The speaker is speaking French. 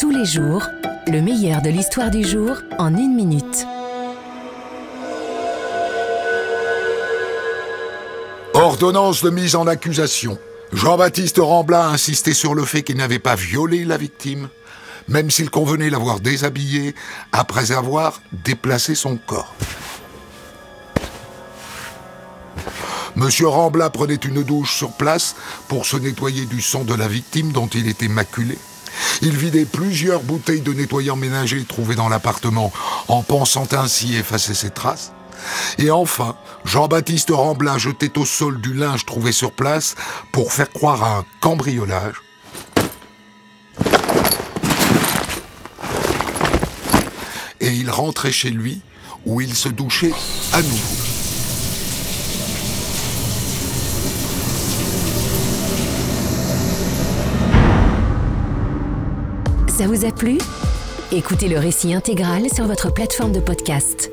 Tous les jours, le meilleur de l'histoire du jour en une minute. Ordonnance de mise en accusation. Jean-Baptiste Rambla a insisté sur le fait qu'il n'avait pas violé la victime, même s'il convenait l'avoir déshabillée après avoir déplacé son corps. Monsieur Rambla prenait une douche sur place pour se nettoyer du sang de la victime dont il était maculé. Il vidait plusieurs bouteilles de nettoyant ménager trouvées dans l'appartement en pensant ainsi effacer ses traces. Et enfin, Jean-Baptiste Rambla jetait au sol du linge trouvé sur place pour faire croire à un cambriolage. Et il rentrait chez lui où il se douchait à nouveau. Ça vous a plu? Écoutez le récit intégral sur votre plateforme de podcast.